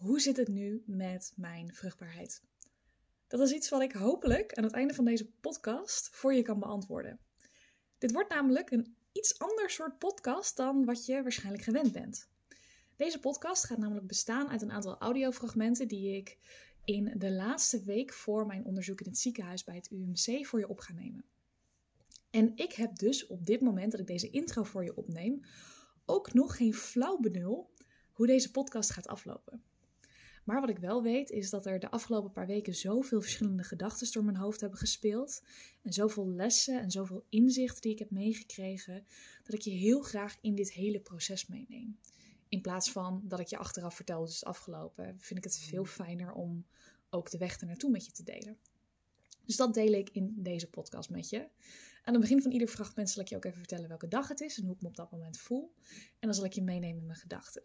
hoe zit het nu met mijn vruchtbaarheid? Dat is iets wat ik hopelijk aan het einde van deze podcast voor je kan beantwoorden. Dit wordt namelijk een iets ander soort podcast dan wat je waarschijnlijk gewend bent. Deze podcast gaat namelijk bestaan uit een aantal audiofragmenten die ik in de laatste week voor mijn onderzoek in het ziekenhuis bij het UMC voor je op ga nemen. En ik heb dus op dit moment dat ik deze intro voor je opneem, ook nog geen flauw benul hoe deze podcast gaat aflopen. Maar wat ik wel weet is dat er de afgelopen paar weken zoveel verschillende gedachten door mijn hoofd hebben gespeeld. En zoveel lessen en zoveel inzichten die ik heb meegekregen. Dat ik je heel graag in dit hele proces meeneem. In plaats van dat ik je achteraf vertel hoe het is afgelopen. Vind ik het veel fijner om ook de weg ernaartoe met je te delen. Dus dat deel ik in deze podcast met je. Aan het begin van ieder fragment zal ik je ook even vertellen welke dag het is en hoe ik me op dat moment voel. En dan zal ik je meenemen in mijn gedachten.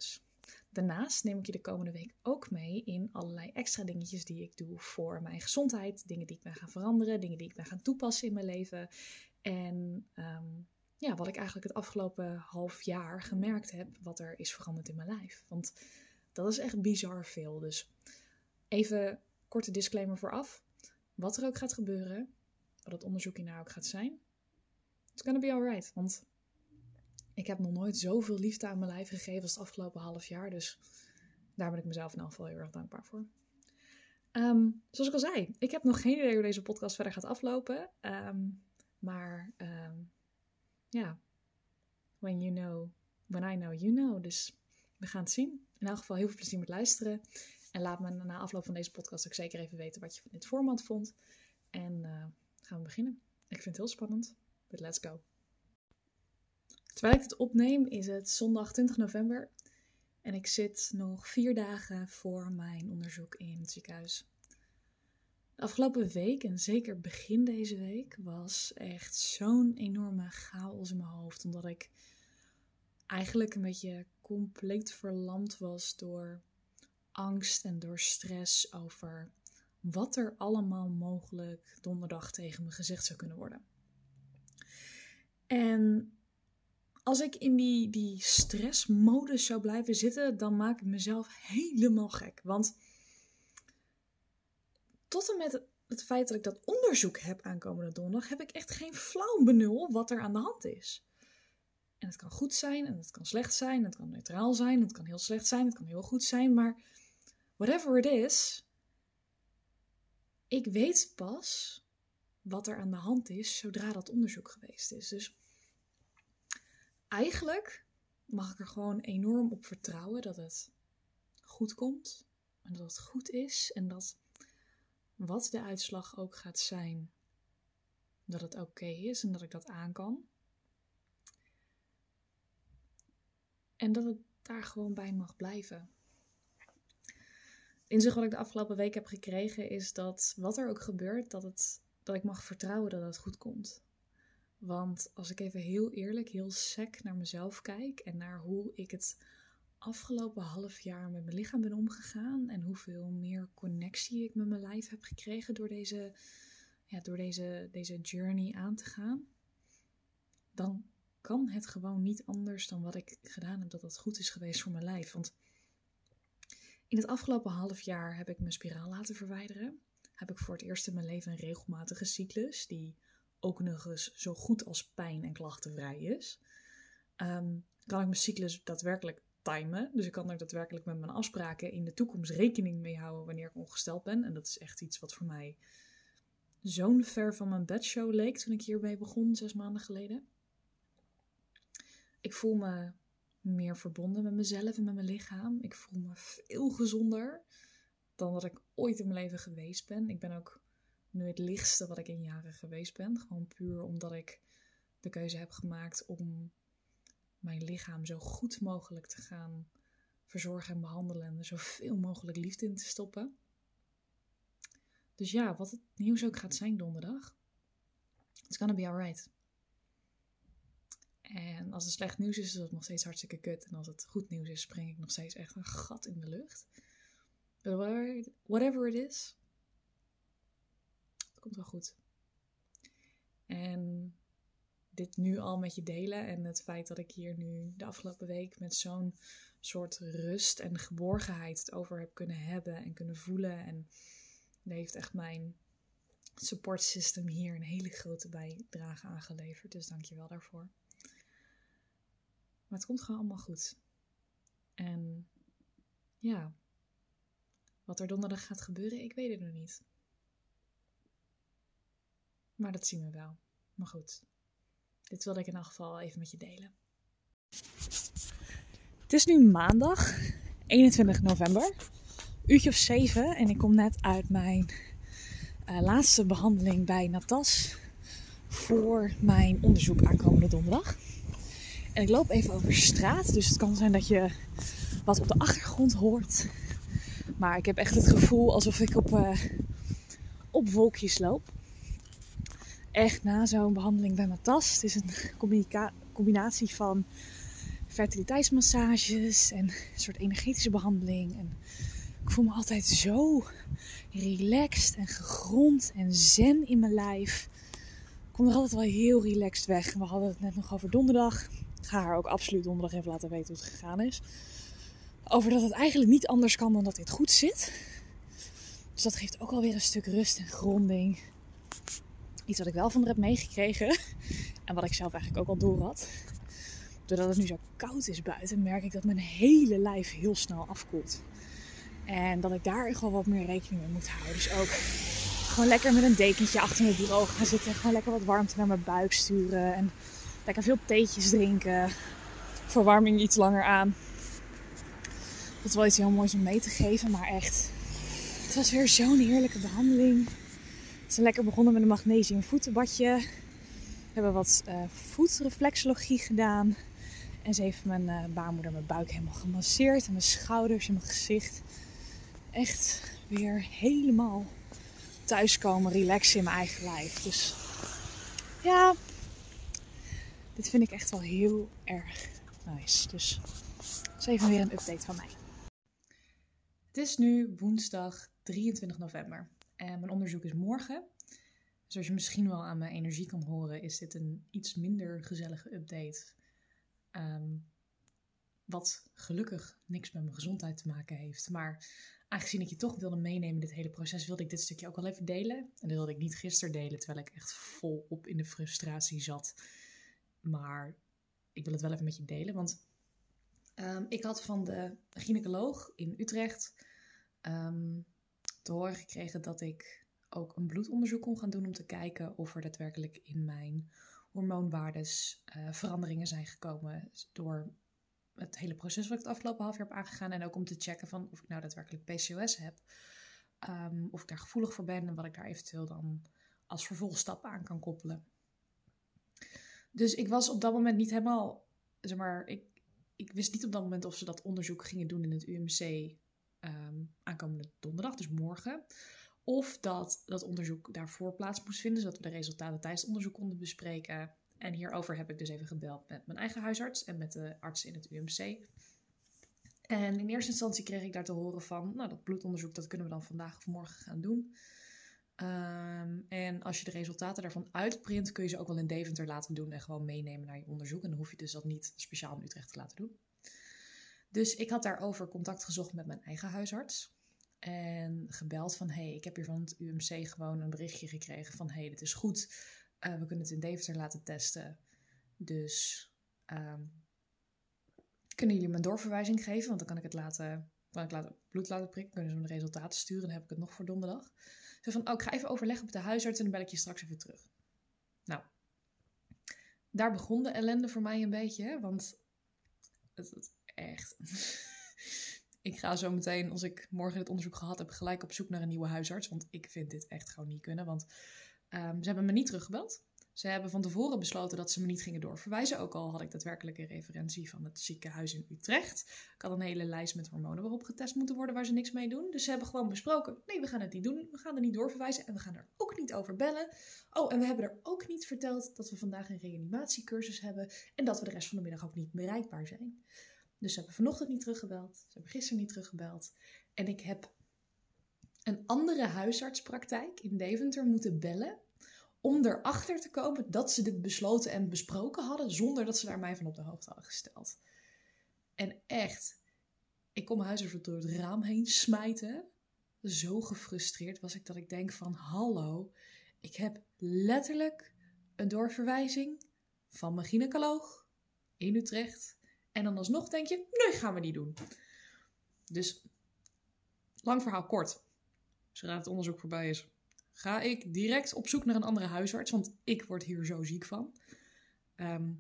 Daarnaast neem ik je de komende week ook mee in allerlei extra dingetjes die ik doe voor mijn gezondheid. Dingen die ik ben gaan veranderen, dingen die ik ben gaan toepassen in mijn leven. En ehm, ja, wat ik eigenlijk het afgelopen half jaar gemerkt heb, wat er is veranderd in mijn lijf. Want dat is echt bizar veel. Dus even korte disclaimer vooraf. Wat er ook gaat gebeuren, wat het onderzoek hiernaar ook gaat zijn, it's gonna be alright. Want ik heb nog nooit zoveel liefde aan mijn lijf gegeven als het afgelopen half jaar. Dus daar ben ik mezelf in elk geval heel erg dankbaar voor. Ehm, zoals ik al zei, ik heb nog geen idee hoe deze podcast verder gaat aflopen. Ehm, maar ehm, ja, when you know, when I know, you know. Dus we gaan het zien. In elk geval heel veel plezier met luisteren. En laat me na afloop van deze podcast ook zeker even weten wat je van dit format vond. En uh, gaan we beginnen. Ik vind het heel spannend, but let's go. Terwijl ik het opneem is het zondag 20 november en ik zit nog vier dagen voor mijn onderzoek in het ziekenhuis. De afgelopen week en zeker begin deze week was echt zo'n enorme chaos in mijn hoofd, omdat ik eigenlijk een beetje compleet verlamd was door angst en door stress over wat er allemaal mogelijk donderdag tegen me gezegd zou kunnen worden. En als ik in die, die stressmodus zou blijven zitten, dan maak ik mezelf helemaal gek. Want tot en met het feit dat ik dat onderzoek heb aankomende donderdag, heb ik echt geen flauw benul wat er aan de hand is. En het kan goed zijn en het kan slecht zijn, het kan neutraal zijn, het kan heel slecht zijn, het kan heel goed zijn, maar whatever it is, ik weet pas wat er aan de hand is zodra dat onderzoek geweest is. Dus eigenlijk mag ik er gewoon enorm op vertrouwen dat het goed komt en dat het goed is en dat wat de uitslag ook gaat zijn, dat het oké is en dat ik dat aan kan. En dat het daar gewoon bij mag blijven. Inzicht wat ik de afgelopen week heb gekregen is dat wat er ook gebeurt, dat, het, dat ik mag vertrouwen dat het goed komt. Want als ik even heel eerlijk, heel sec naar mezelf kijk en naar hoe ik het afgelopen half jaar met mijn lichaam ben omgegaan en hoeveel meer connectie ik met mijn lijf heb gekregen door deze, ja, door deze, deze journey aan te gaan, dan kan het gewoon niet anders dan wat ik gedaan heb, dat dat goed is geweest voor mijn lijf. Want in het afgelopen half jaar heb ik mijn spiraal laten verwijderen. Heb ik voor het eerst in mijn leven een regelmatige cyclus die ook nog eens zo goed als pijn en klachtenvrij is. Um, kan ik mijn cyclus daadwerkelijk timen. Dus ik kan er daadwerkelijk met mijn afspraken in de toekomst rekening mee houden wanneer ik ongesteld ben. En dat is echt iets wat voor mij zo'n ver van mijn bedshow leek toen ik hiermee begon, zes maanden geleden. Ik voel me meer verbonden met mezelf en met mijn lichaam. Ik voel me veel gezonder dan dat ik ooit in mijn leven geweest ben. Ik ben ook nu het lichtste wat ik in jaren geweest ben. Gewoon puur omdat ik de keuze heb gemaakt om mijn lichaam zo goed mogelijk te gaan verzorgen en behandelen en er zoveel mogelijk liefde in te stoppen. Dus ja, wat het nieuws ook gaat zijn donderdag, it's gonna be alright. En als het slecht nieuws is, is het nog steeds hartstikke kut. En als het goed nieuws is, spring ik nog steeds echt een gat in de lucht. But whatever it is, komt wel goed. En dit nu al met je delen en het feit dat ik hier nu de afgelopen week met zo'n soort rust en geborgenheid het over heb kunnen hebben en kunnen voelen. En dat heeft echt mijn support system hier een hele grote bijdrage aangeleverd. Dus dank je wel daarvoor. Maar het komt gewoon allemaal goed. En ja, wat er donderdag gaat gebeuren, ik weet het nog niet. Maar dat zien we wel. Maar goed, dit wilde ik in elk geval even met je delen. Het is nu maandag, 21 november, uurtje of 7 en ik kom net uit mijn uh, laatste behandeling bij Natas voor mijn onderzoek aankomende donderdag. En ik loop even over straat, dus het kan zijn dat je wat op de achtergrond hoort. Maar ik heb echt het gevoel alsof ik op, uh, op wolkjes loop. Echt na zo'n behandeling bij Matas. Het is een combinatie van fertiliteitsmassages en een soort energetische behandeling. En ik voel me altijd zo relaxed en gegrond en zen in mijn lijf. Ik kom er altijd wel heel relaxed weg. We hadden het net nog over donderdag. Ik ga haar ook absoluut donderdag even laten weten hoe het gegaan is. Over dat het eigenlijk niet anders kan dan dat dit goed zit. Dus dat geeft ook alweer een stuk rust en gronding. Iets wat ik wel van haar heb meegekregen. En wat ik zelf eigenlijk ook al door had. Doordat het nu zo koud is buiten, merk ik dat mijn hele lijf heel snel afkoelt. En dat ik daar gewoon wat meer rekening mee moet houden. Dus ook gewoon lekker met een dekentje achter mijn bureau gaan zitten. Gewoon lekker wat warmte naar mijn buik sturen. En lekker veel theetjes drinken. Verwarming iets langer aan. Dat is wel iets heel moois om mee te geven, maar echt. Het was weer zo'n heerlijke behandeling. We zijn lekker begonnen met een magnesium voetenbadje. We hebben wat uh, voetreflexologie gedaan. En ze heeft mijn uh, baarmoeder, mijn buik helemaal gemasseerd. En mijn schouders en mijn gezicht. Echt weer helemaal thuiskomen, relaxen in mijn eigen lijf. Dus ja, dit vind ik echt wel heel erg nice. Dus dat is even weer een update van mij. Het is nu woensdag 23 november en mijn onderzoek is morgen. Zoals je misschien wel aan mijn energie kan horen, is dit een iets minder gezellige update. Um, wat gelukkig niks met mijn gezondheid te maken heeft. Maar aangezien ik je toch wilde meenemen in dit hele proces, wilde ik dit stukje ook wel even delen. En dat wilde ik niet gisteren delen, terwijl ik echt volop in de frustratie zat. Maar ik wil het wel even met je delen, want um, ik had van de gynaecoloog in Utrecht um, te horen gekregen dat ik ook een bloedonderzoek kon gaan doen om te kijken of er daadwerkelijk in mijn hormoonwaardes uh, veranderingen zijn gekomen door het hele proces wat ik het afgelopen half jaar heb aangegaan. En ook om te checken van of ik nou daadwerkelijk PCOS heb. Um, of ik daar gevoelig voor ben en wat ik daar eventueel dan als vervolgstap aan kan koppelen. Dus ik was op dat moment niet helemaal, zeg maar, ik, ik wist niet op dat moment of ze dat onderzoek gingen doen in het UMC um, aankomende donderdag, dus morgen. Of dat dat onderzoek daarvoor plaats moest vinden, zodat we de resultaten tijdens het onderzoek konden bespreken. En hierover heb ik dus even gebeld met mijn eigen huisarts en met de arts in het UMC. En in eerste instantie kreeg ik daar te horen van, nou dat bloedonderzoek dat kunnen we dan vandaag of morgen gaan doen. Um, en als je de resultaten daarvan uitprint, kun je ze ook wel in Deventer laten doen en gewoon meenemen naar je onderzoek. En dan hoef je dus dat niet speciaal in Utrecht te laten doen. Dus ik had daarover contact gezocht met mijn eigen huisarts. En gebeld van, hey, ik heb hier van het UMC gewoon een berichtje gekregen van, hey, dit is goed. Uh, we kunnen het in Deventer laten testen. Dus um, kunnen jullie me een doorverwijzing geven? Want dan kan ik het laten, kan ik laten, bloed laten prikken. Kunnen ze me de resultaten sturen. Dan heb ik het nog voor donderdag. Ze van, oh, ik ga even overleggen met de huisarts en dan bel ik je straks even terug. Nou, daar begon de ellende voor mij een beetje. Want het, echt. ik ga zo meteen, als ik morgen het onderzoek gehad heb, gelijk op zoek naar een nieuwe huisarts. Want ik vind dit echt gewoon niet kunnen. Want um, ze hebben me niet teruggebeld. Ze hebben van tevoren besloten dat ze me niet gingen doorverwijzen. Ook al had ik daadwerkelijk een referentie van het ziekenhuis in Utrecht. Ik had een hele lijst met hormonen waarop getest moeten worden waar ze niks mee doen. Dus ze hebben gewoon besproken: nee, we gaan het niet doen. We gaan er niet doorverwijzen en we gaan er ook niet over bellen. Oh, en we hebben er ook niet verteld dat we vandaag een reanimatiecursus hebben. En dat we de rest van de middag ook niet bereikbaar zijn. Dus ze hebben vanochtend niet teruggebeld. Ze hebben gisteren niet teruggebeld. En ik heb een andere huisartspraktijk in Deventer moeten bellen. Om erachter te komen dat ze dit besloten en besproken hadden. Zonder dat ze daar mij van op de hoogte hadden gesteld. En echt, Ik kon mijn huisarts door het raam heen smijten. Zo gefrustreerd was ik dat ik denk van hallo, ik heb letterlijk een doorverwijzing van mijn gynaecoloog in Utrecht. En dan alsnog denk je, nee, gaan we niet doen. Dus, lang verhaal kort. Zodra het onderzoek voorbij is, ga ik direct op zoek naar een andere huisarts. Want ik word hier zo ziek van. Ehm,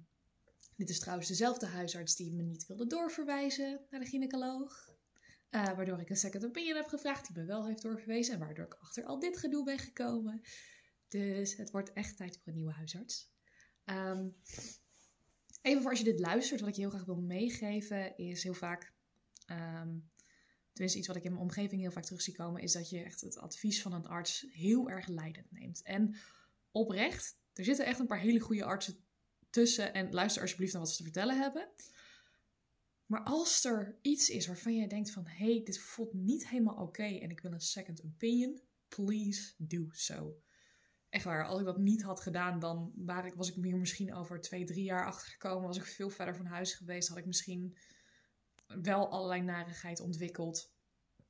dit is trouwens dezelfde huisarts die me niet wilde doorverwijzen naar de gynaecoloog. Uh, waardoor ik een second opinion heb gevraagd, die me wel heeft doorverwezen. En waardoor ik achter al dit gedoe ben gekomen. Dus het wordt echt tijd voor een nieuwe huisarts. Um, even voor als je dit luistert, wat ik je heel graag wil meegeven, is heel vaak. Um, tenminste, iets wat ik in mijn omgeving heel vaak terug zie komen, is dat je echt het advies van een arts heel erg leidend neemt. En oprecht, er zitten echt een paar hele goede artsen tussen. En luister alsjeblieft naar wat ze te vertellen hebben. Maar als er iets is waarvan jij denkt van... hé, hey, dit voelt niet helemaal oké en ik wil een second opinion... please do so. Echt waar, als ik dat niet had gedaan... dan was ik hier misschien over twee, drie jaar achtergekomen. Was ik veel verder van huis geweest. Had ik misschien wel allerlei narigheid ontwikkeld.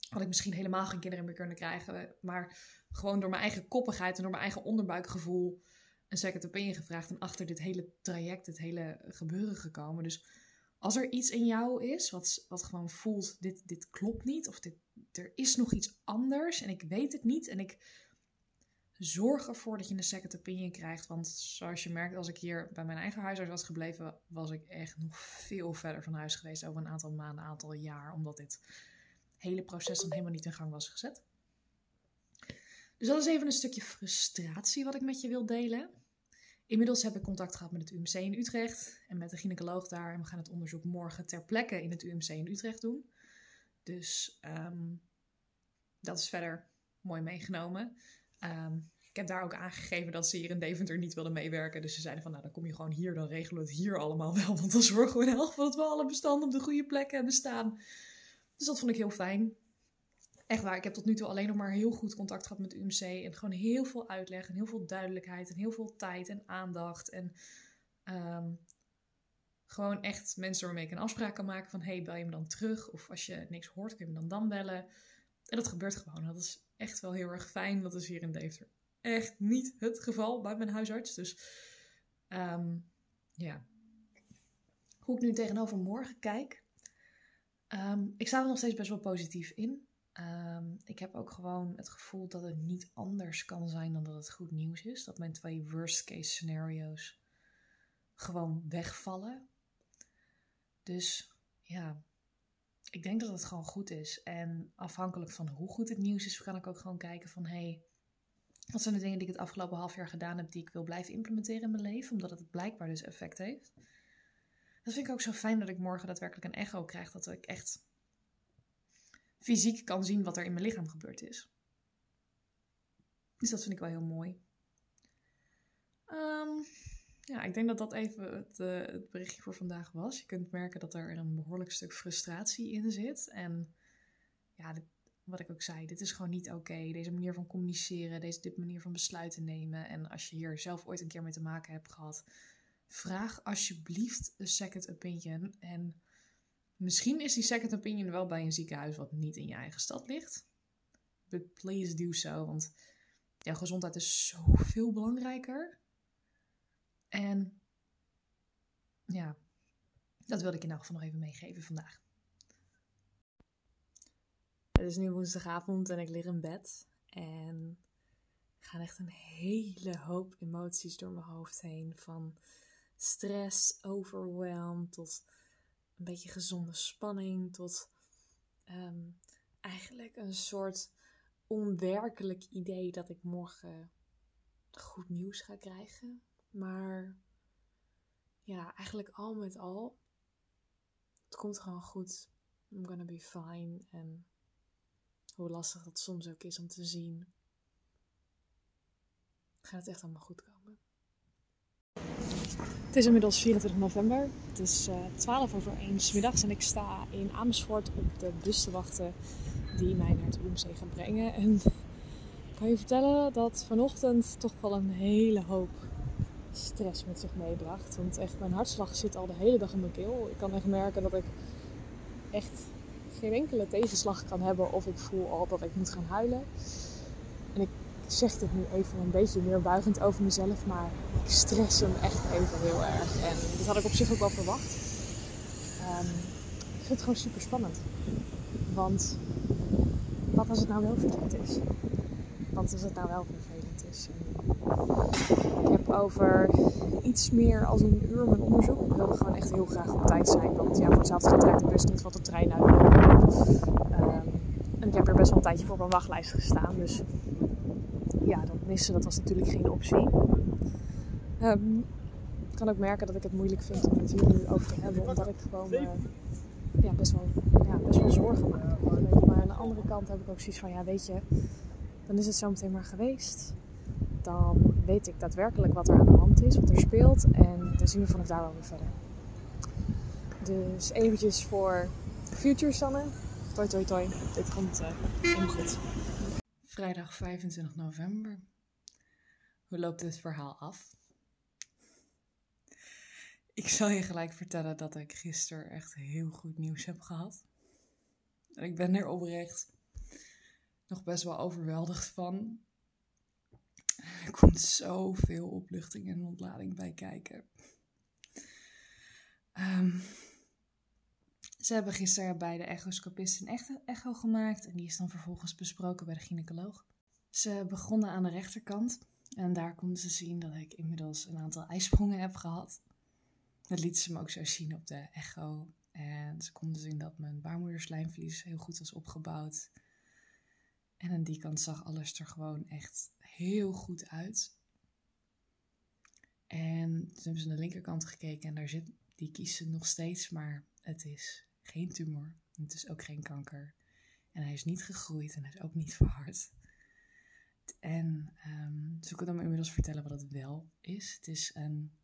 Had ik misschien helemaal geen kinderen meer kunnen krijgen. Maar gewoon door mijn eigen koppigheid en door mijn eigen onderbuikgevoel een second opinion gevraagd en achter dit hele traject, dit hele gebeuren gekomen. Dus als er iets in jou is wat, wat gewoon voelt, dit, dit klopt niet, of dit, er is nog iets anders en ik weet het niet en ik zorg ervoor dat je een second opinion krijgt. Want zoals je merkt, als ik hier bij mijn eigen huisarts was gebleven, was ik echt nog veel verder van huis geweest over een aantal maanden, een aantal jaar, omdat dit hele proces dan helemaal niet in gang was gezet. Dus dat is even een stukje frustratie wat ik met je wil delen. Inmiddels heb ik contact gehad met het UMC in Utrecht en met de gynaecoloog daar. En we gaan het onderzoek morgen ter plekke in het UMC in Utrecht doen. Dus ehm, dat is verder mooi meegenomen. Ehm, ik heb daar ook aangegeven dat ze hier in Deventer niet wilden meewerken. Dus ze zeiden van, nou dan kom je gewoon hier, dan regelen we het hier allemaal wel. Want dan zorgen we geval dat we alle bestanden op de goede plekken hebben staan. Dus dat vond ik heel fijn. Echt waar, ik heb tot nu toe alleen nog maar heel goed contact gehad met UMC. En gewoon heel veel uitleg en heel veel duidelijkheid en heel veel tijd en aandacht. En ehm, gewoon echt mensen waarmee ik een afspraak kan maken van... hey, bel je me dan terug? Of als je niks hoort, kun je me dan dan bellen? En dat gebeurt gewoon. Dat is echt wel heel erg fijn. Dat is hier in Deventer echt niet het geval bij mijn huisarts. Dus um, ja. Hoe ik nu tegenover morgen kijk... Um, ik sta er nog steeds best wel positief in. Um, ik heb ook gewoon het gevoel dat het niet anders kan zijn dan dat het goed nieuws is. Dat mijn twee worst case scenario's gewoon wegvallen. Dus ja, ik denk dat het gewoon goed is. En afhankelijk van hoe goed het nieuws is, kan ik ook gewoon kijken van hé, hey, wat zijn de dingen die ik het afgelopen half jaar gedaan heb die ik wil blijven implementeren in mijn leven, omdat het blijkbaar dus effect heeft. Dat vind ik ook zo fijn dat ik morgen daadwerkelijk een echo krijg, dat ik echt fysiek kan zien wat er in mijn lichaam gebeurd is. Dus dat vind ik wel heel mooi. Um, ja, ik denk dat dat even het, uh, het, berichtje voor vandaag was. Je kunt merken dat er een behoorlijk stuk frustratie in zit. En ja, wat ik ook zei, dit is gewoon niet oké. Deze manier van communiceren, deze dit manier van besluiten nemen. En als je hier zelf ooit een keer mee te maken hebt gehad, vraag alsjeblieft een second opinion. En Misschien is die second opinion wel bij een ziekenhuis wat niet in je eigen stad ligt. But please do so, want jouw gezondheid is zoveel belangrijker. En ja, dat wilde ik in elk geval nog even meegeven vandaag. Het is nu woensdagavond en ik lig in bed. En er gaan echt een hele hoop emoties door mijn hoofd heen. Van stress, overwhelm tot een beetje gezonde spanning tot ehm, eigenlijk een soort onwerkelijk idee dat ik morgen goed nieuws ga krijgen. Maar ja, eigenlijk al met al, het komt gewoon goed. I'm gonna be fine. En hoe lastig dat soms ook is om te zien, gaat het echt allemaal goed komen. Het is inmiddels 24 november. Het is uh, eh, 12 over 1 s middags en ik sta in Amersfoort op de bus te wachten die mij naar het UMC gaat brengen. En ik kan je vertellen dat vanochtend toch wel een hele hoop stress met zich meebracht. Want echt, mijn hartslag zit al de hele dag in mijn keel. Ik kan echt merken dat ik echt geen enkele tegenslag kan hebben of ik voel al dat ik moet gaan huilen. En ik zeg dit nu even een beetje meer buigend over mezelf, maar ik stress hem echt even heel erg. En dat had ik op zich ook wel verwacht. Ehm, ik vind het gewoon super spannend. Want wat als het nou wel verkeerd is? Wat als het nou wel vervelend is? Ik heb over iets meer als een uur mijn onderzoek. Ik wilde gewoon echt heel graag op tijd zijn. Want ja, voor hetzelfde geld bus niet wat de trein uit. Um, en ik heb er best wel een tijdje voor op een wachtlijst gestaan. Dus ja, dat missen dat was natuurlijk geen optie. Um, ik kan ook merken dat ik het moeilijk vind om het hier nu over te hebben. Omdat ik gewoon uh, ja, best, wel, ja, best wel zorgen maak. Maar aan de andere kant heb ik ook zoiets van, ja weet je, dan is het zo meteen maar geweest. Dan weet ik daadwerkelijk wat er aan de hand is, wat er speelt. En dan zien we vanaf daar wel weer verder. Dus eventjes voor Future Sanne. Toi toi toi. Dit komt uh, helemaal goed. Vrijdag 25 november. Hoe loopt dit verhaal af? Ik zal je gelijk vertellen dat ik gisteren echt heel goed nieuws heb gehad. En ik ben er oprecht nog best wel overweldigd van. Er komt zoveel opluchting en ontlading bij kijken. Um, ze hebben gisteren bij de echoscopist een echte echo gemaakt en die is dan vervolgens besproken bij de gynaecoloog. Ze begonnen aan de rechterkant en daar konden ze zien dat ik inmiddels een aantal ijsprongen heb gehad. Dat lieten ze me ook zo zien op de echo. En ze konden zien dat mijn baarmoederslijmvlies heel goed was opgebouwd. En aan die kant zag alles er gewoon echt heel goed uit. En toen hebben ze naar de linkerkant gekeken en daar zit die kiezen nog steeds, maar het is geen tumor. Het is ook geen kanker. En hij is niet gegroeid en hij is ook niet verhard. En ze kunnen me inmiddels vertellen wat het wel is. Het is een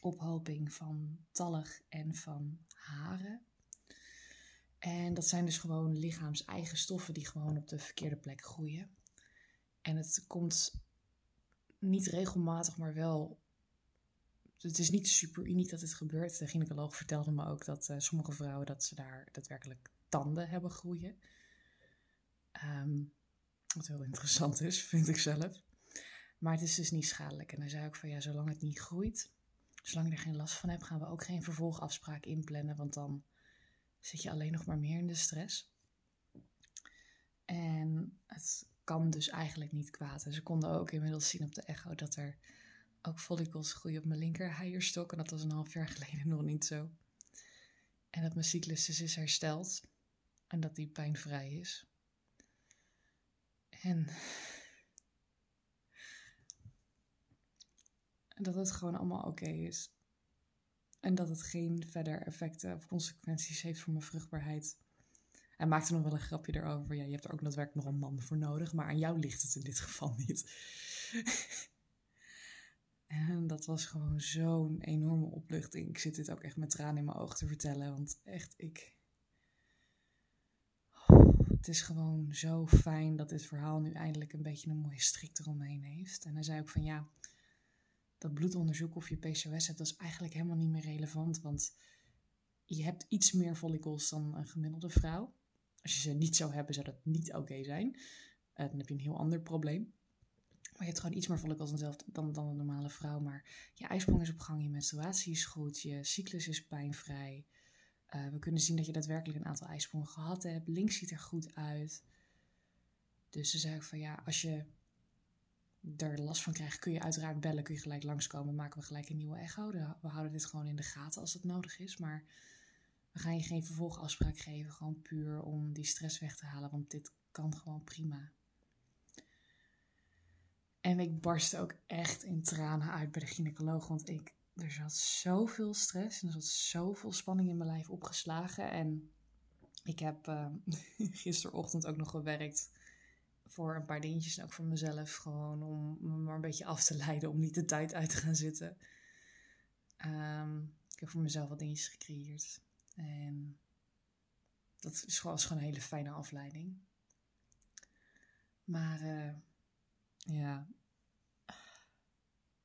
ophoping van tallig en van haren. En dat zijn dus gewoon lichaams-eigen stoffen die gewoon op de verkeerde plek groeien. En het komt niet regelmatig, maar wel. Het is niet super uniek dat dit gebeurt. De gynaecoloog vertelde me ook dat uh, sommige vrouwen dat ze daar daadwerkelijk tanden hebben groeien. Um, wat heel interessant is, vind ik zelf. Maar het is dus niet schadelijk. En hij zei ook van ja, zolang het niet groeit, zolang je er geen last van hebt, gaan we ook geen vervolgafspraak inplannen. Want dan zit je alleen nog maar meer in de stress. En het kan dus eigenlijk niet kwaad. En ze konden ook inmiddels zien op de echo dat er ook follicles groeien op mijn linker heierstok. En dat was een half jaar geleden nog niet zo. En dat mijn cyclus dus is hersteld. En dat die pijnvrij is. En dat het gewoon allemaal oké is. En dat het geen verder effecten of consequenties heeft voor mijn vruchtbaarheid. Hij maakte nog wel een grapje erover. Ja, je hebt er ook daadwerkelijk nog een man voor nodig, maar aan jou ligt het in dit geval niet. en dat was gewoon zo'n enorme opluchting. Ik zit dit ook echt met tranen in mijn ogen te vertellen, want echt, ik. het is gewoon zo fijn dat dit verhaal nu eindelijk een beetje een mooie strik eromheen heeft. En hij zei ook van ja dat bloedonderzoek of je PCOS hebt, dat is eigenlijk helemaal niet meer relevant. Want je hebt iets meer follicles dan een gemiddelde vrouw. Als je ze niet zou hebben, zou dat niet oké zijn. Uh, dan heb je een heel ander probleem. Maar je hebt gewoon iets meer follicles dan, zelf, dan, dan een normale vrouw. Maar je ijsprong is op gang, je menstruatie is goed, je cyclus is pijnvrij. Uh, we kunnen zien dat je daadwerkelijk een aantal ijsprongen gehad hebt. Links ziet er goed uit. Dus ze zeggen van ja, als je er last van krijgt, kun je uiteraard bellen, kun je gelijk langskomen, maken we gelijk een nieuwe echo. We houden dit gewoon in de gaten als het nodig is, maar we gaan je geen vervolgafspraak geven, gewoon puur om die stress weg te halen, want dit kan gewoon prima. En ik barstte ook echt in tranen uit bij de gynaecoloog, want ik, er zat zoveel stress en er zat zoveel spanning in mijn lijf opgeslagen. En ik heb uh, gisterochtend ook nog gewerkt voor een paar dingetjes en ook voor mezelf. Gewoon om me maar een beetje af te leiden om niet de tijd uit te gaan zitten. Ehm, ik heb voor mezelf wat dingetjes gecreëerd. En dat is gewoon, gewoon een hele fijne afleiding. Maar uh, ja,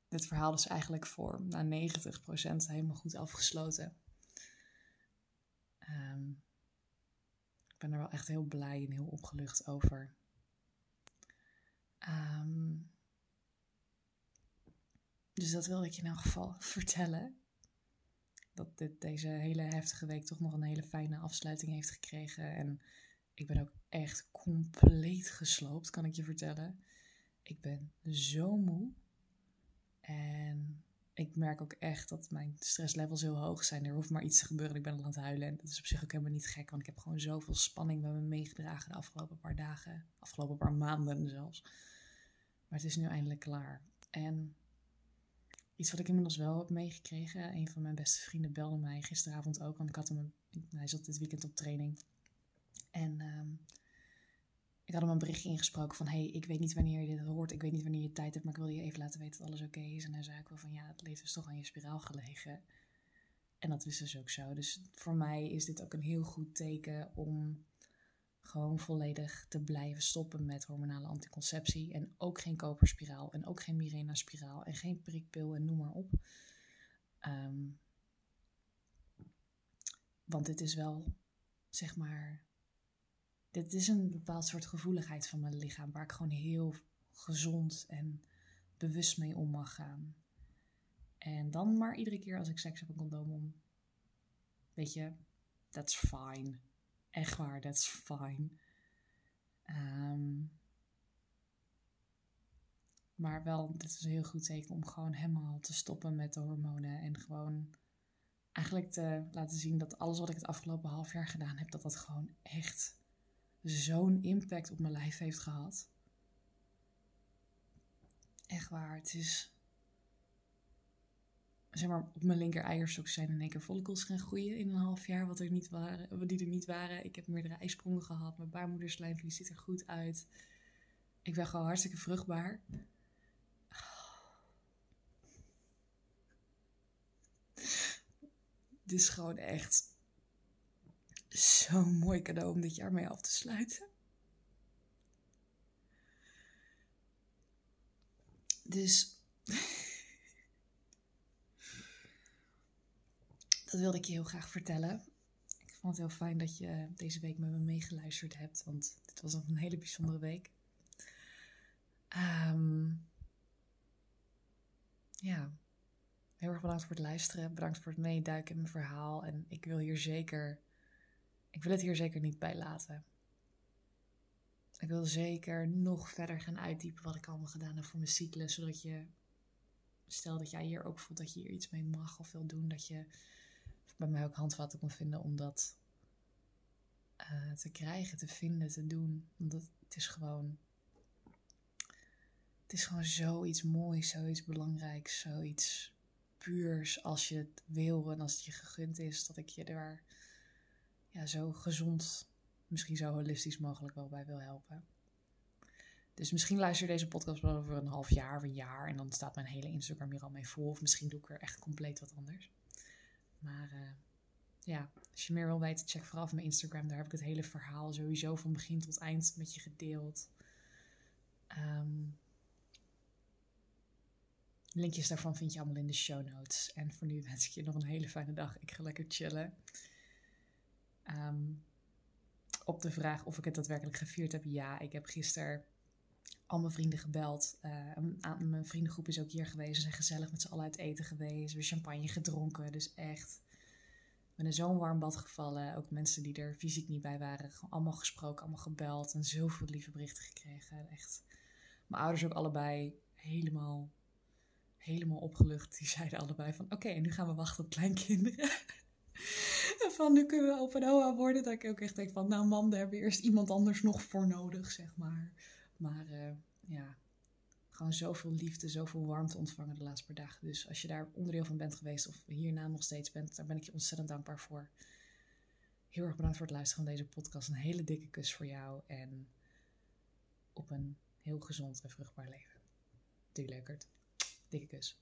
dit verhaal is eigenlijk voor na 90% helemaal goed afgesloten. Um, ben er wel echt heel blij en heel opgelucht over. Ehm, dus dat wilde ik je in elk geval vertellen. Dat dit, deze hele heftige week toch nog een hele fijne afsluiting heeft gekregen. En ik ben ook echt compleet gesloopt, kan ik je vertellen. Ik ben zo moe. En ik merk ook echt dat mijn stresslevels heel hoog zijn. Er hoeft maar iets te gebeuren. Ik ben al aan het huilen. En dat is op zich ook helemaal niet gek. Want ik heb gewoon zoveel spanning bij me meegedragen de afgelopen paar dagen. Afgelopen paar maanden zelfs. Maar het is nu eindelijk klaar. En iets wat ik inmiddels wel heb meegekregen. Een van mijn beste vrienden belde mij gisteravond ook. Want ik had hem, hij zat dit weekend op training. En ehm, ik had hem een berichtje ingesproken van... hey, ik weet niet wanneer je dit hoort. Ik weet niet wanneer je tijd hebt. Maar ik wil je even laten weten dat alles oké is. En hij zei ook wel van... ja, het leven is toch aan je spiraal gelegen. En dat is dus ook zo. Dus voor mij is dit ook een heel goed teken om gewoon volledig te blijven stoppen met hormonale anticonceptie. En ook geen koperspiraal. En ook geen Mirena-spiraal. En geen prikpil en noem maar op. Ehm, want dit is wel, zeg maar, dit is een bepaald soort gevoeligheid van mijn lichaam waar ik gewoon heel gezond en bewust mee om mag gaan. En dan maar iedere keer als ik seks heb een condoom om. Weet je, that's fine. Echt waar, that's fine. Ehm, maar wel, dit is een heel goed teken om gewoon helemaal te stoppen met de hormonen. En gewoon eigenlijk te laten zien dat alles wat ik het afgelopen half jaar gedaan heb, dat dat gewoon echt zo'n impact op mijn lijf heeft gehad. Echt waar, het is. Zeg maar, op mijn linker eierstok zijn in één keer follicles gaan groeien in een half jaar, wat er niet waren, die er niet waren. Ik heb meerdere ijsprongen gehad, mijn baarmoederslijmvlies ziet er goed uit. Ik ben gewoon hartstikke vruchtbaar. Dit is gewoon echt zo'n mooi cadeau om dit jaar mee af te sluiten. Dus dat wilde ik je heel graag vertellen. Ik vond het heel fijn dat je deze week met me meegeluisterd hebt, want dit was een hele bijzondere week. Um, ja, heel erg bedankt voor het luisteren. Bedankt voor het meeduiken in mijn verhaal. En ik wil hier zeker ik wil het hier zeker niet bij laten. Ik wil zeker nog verder gaan uitdiepen wat ik allemaal gedaan heb voor mijn cyclus. Zodat je, stel dat jij hier ook voelt dat je hier iets mee mag of wil doen, dat je bij mij ook handvatten kon vinden om dat uh, te krijgen, te vinden, te doen. Want het, het is gewoon. Het is gewoon zoiets moois, zoiets belangrijks, zoiets puurs als je het wil en als het je gegund is, dat ik je daar ja, zo gezond, misschien zo holistisch mogelijk wel bij wil helpen. Dus misschien luister je deze podcast wel over een half jaar of een jaar en dan staat mijn hele Instagram hier al mee vol. Of misschien doe ik er echt compleet wat anders. Maar uh, ja, als je meer wil weten, check vooral mijn Instagram. Daar heb ik het hele verhaal sowieso van begin tot eind met je gedeeld. Um, linkjes daarvan vind je allemaal in de show notes. En voor nu wens ik je nog een hele fijne dag. Ik ga lekker chillen. Um, op de vraag of ik het daadwerkelijk gevierd heb, ja, ik heb gisteren al mijn vrienden gebeld. Uh, mijn vriendengroep is ook hier geweest. Ze zijn gezellig met z'n allen uit eten geweest. We champagne gedronken. Dus echt, ben in zo'n warm bad gevallen. Ook mensen die er fysiek niet bij waren. Allemaal gesproken, allemaal gebeld. En zoveel lieve berichten gekregen. Echt, mijn ouders ook allebei helemaal, helemaal opgelucht. Die zeiden allebei van, oké, en nu gaan we wachten op kleinkinderen. van nu kunnen we open OA worden. Dat ik ook echt denk van, nou man, daar hebben we eerst iemand anders nog voor nodig, zeg maar. Maar uh, ja, gewoon zoveel liefde, zoveel warmte ontvangen de laatste paar dagen. Dus als je daar onderdeel van bent geweest of hierna nog steeds bent, daar ben ik je ontzettend dankbaar voor. Heel erg bedankt voor het luisteren van deze podcast. Een hele dikke kus voor jou en op een heel gezond en vruchtbaar leven. Doe leukert. Dikke kus.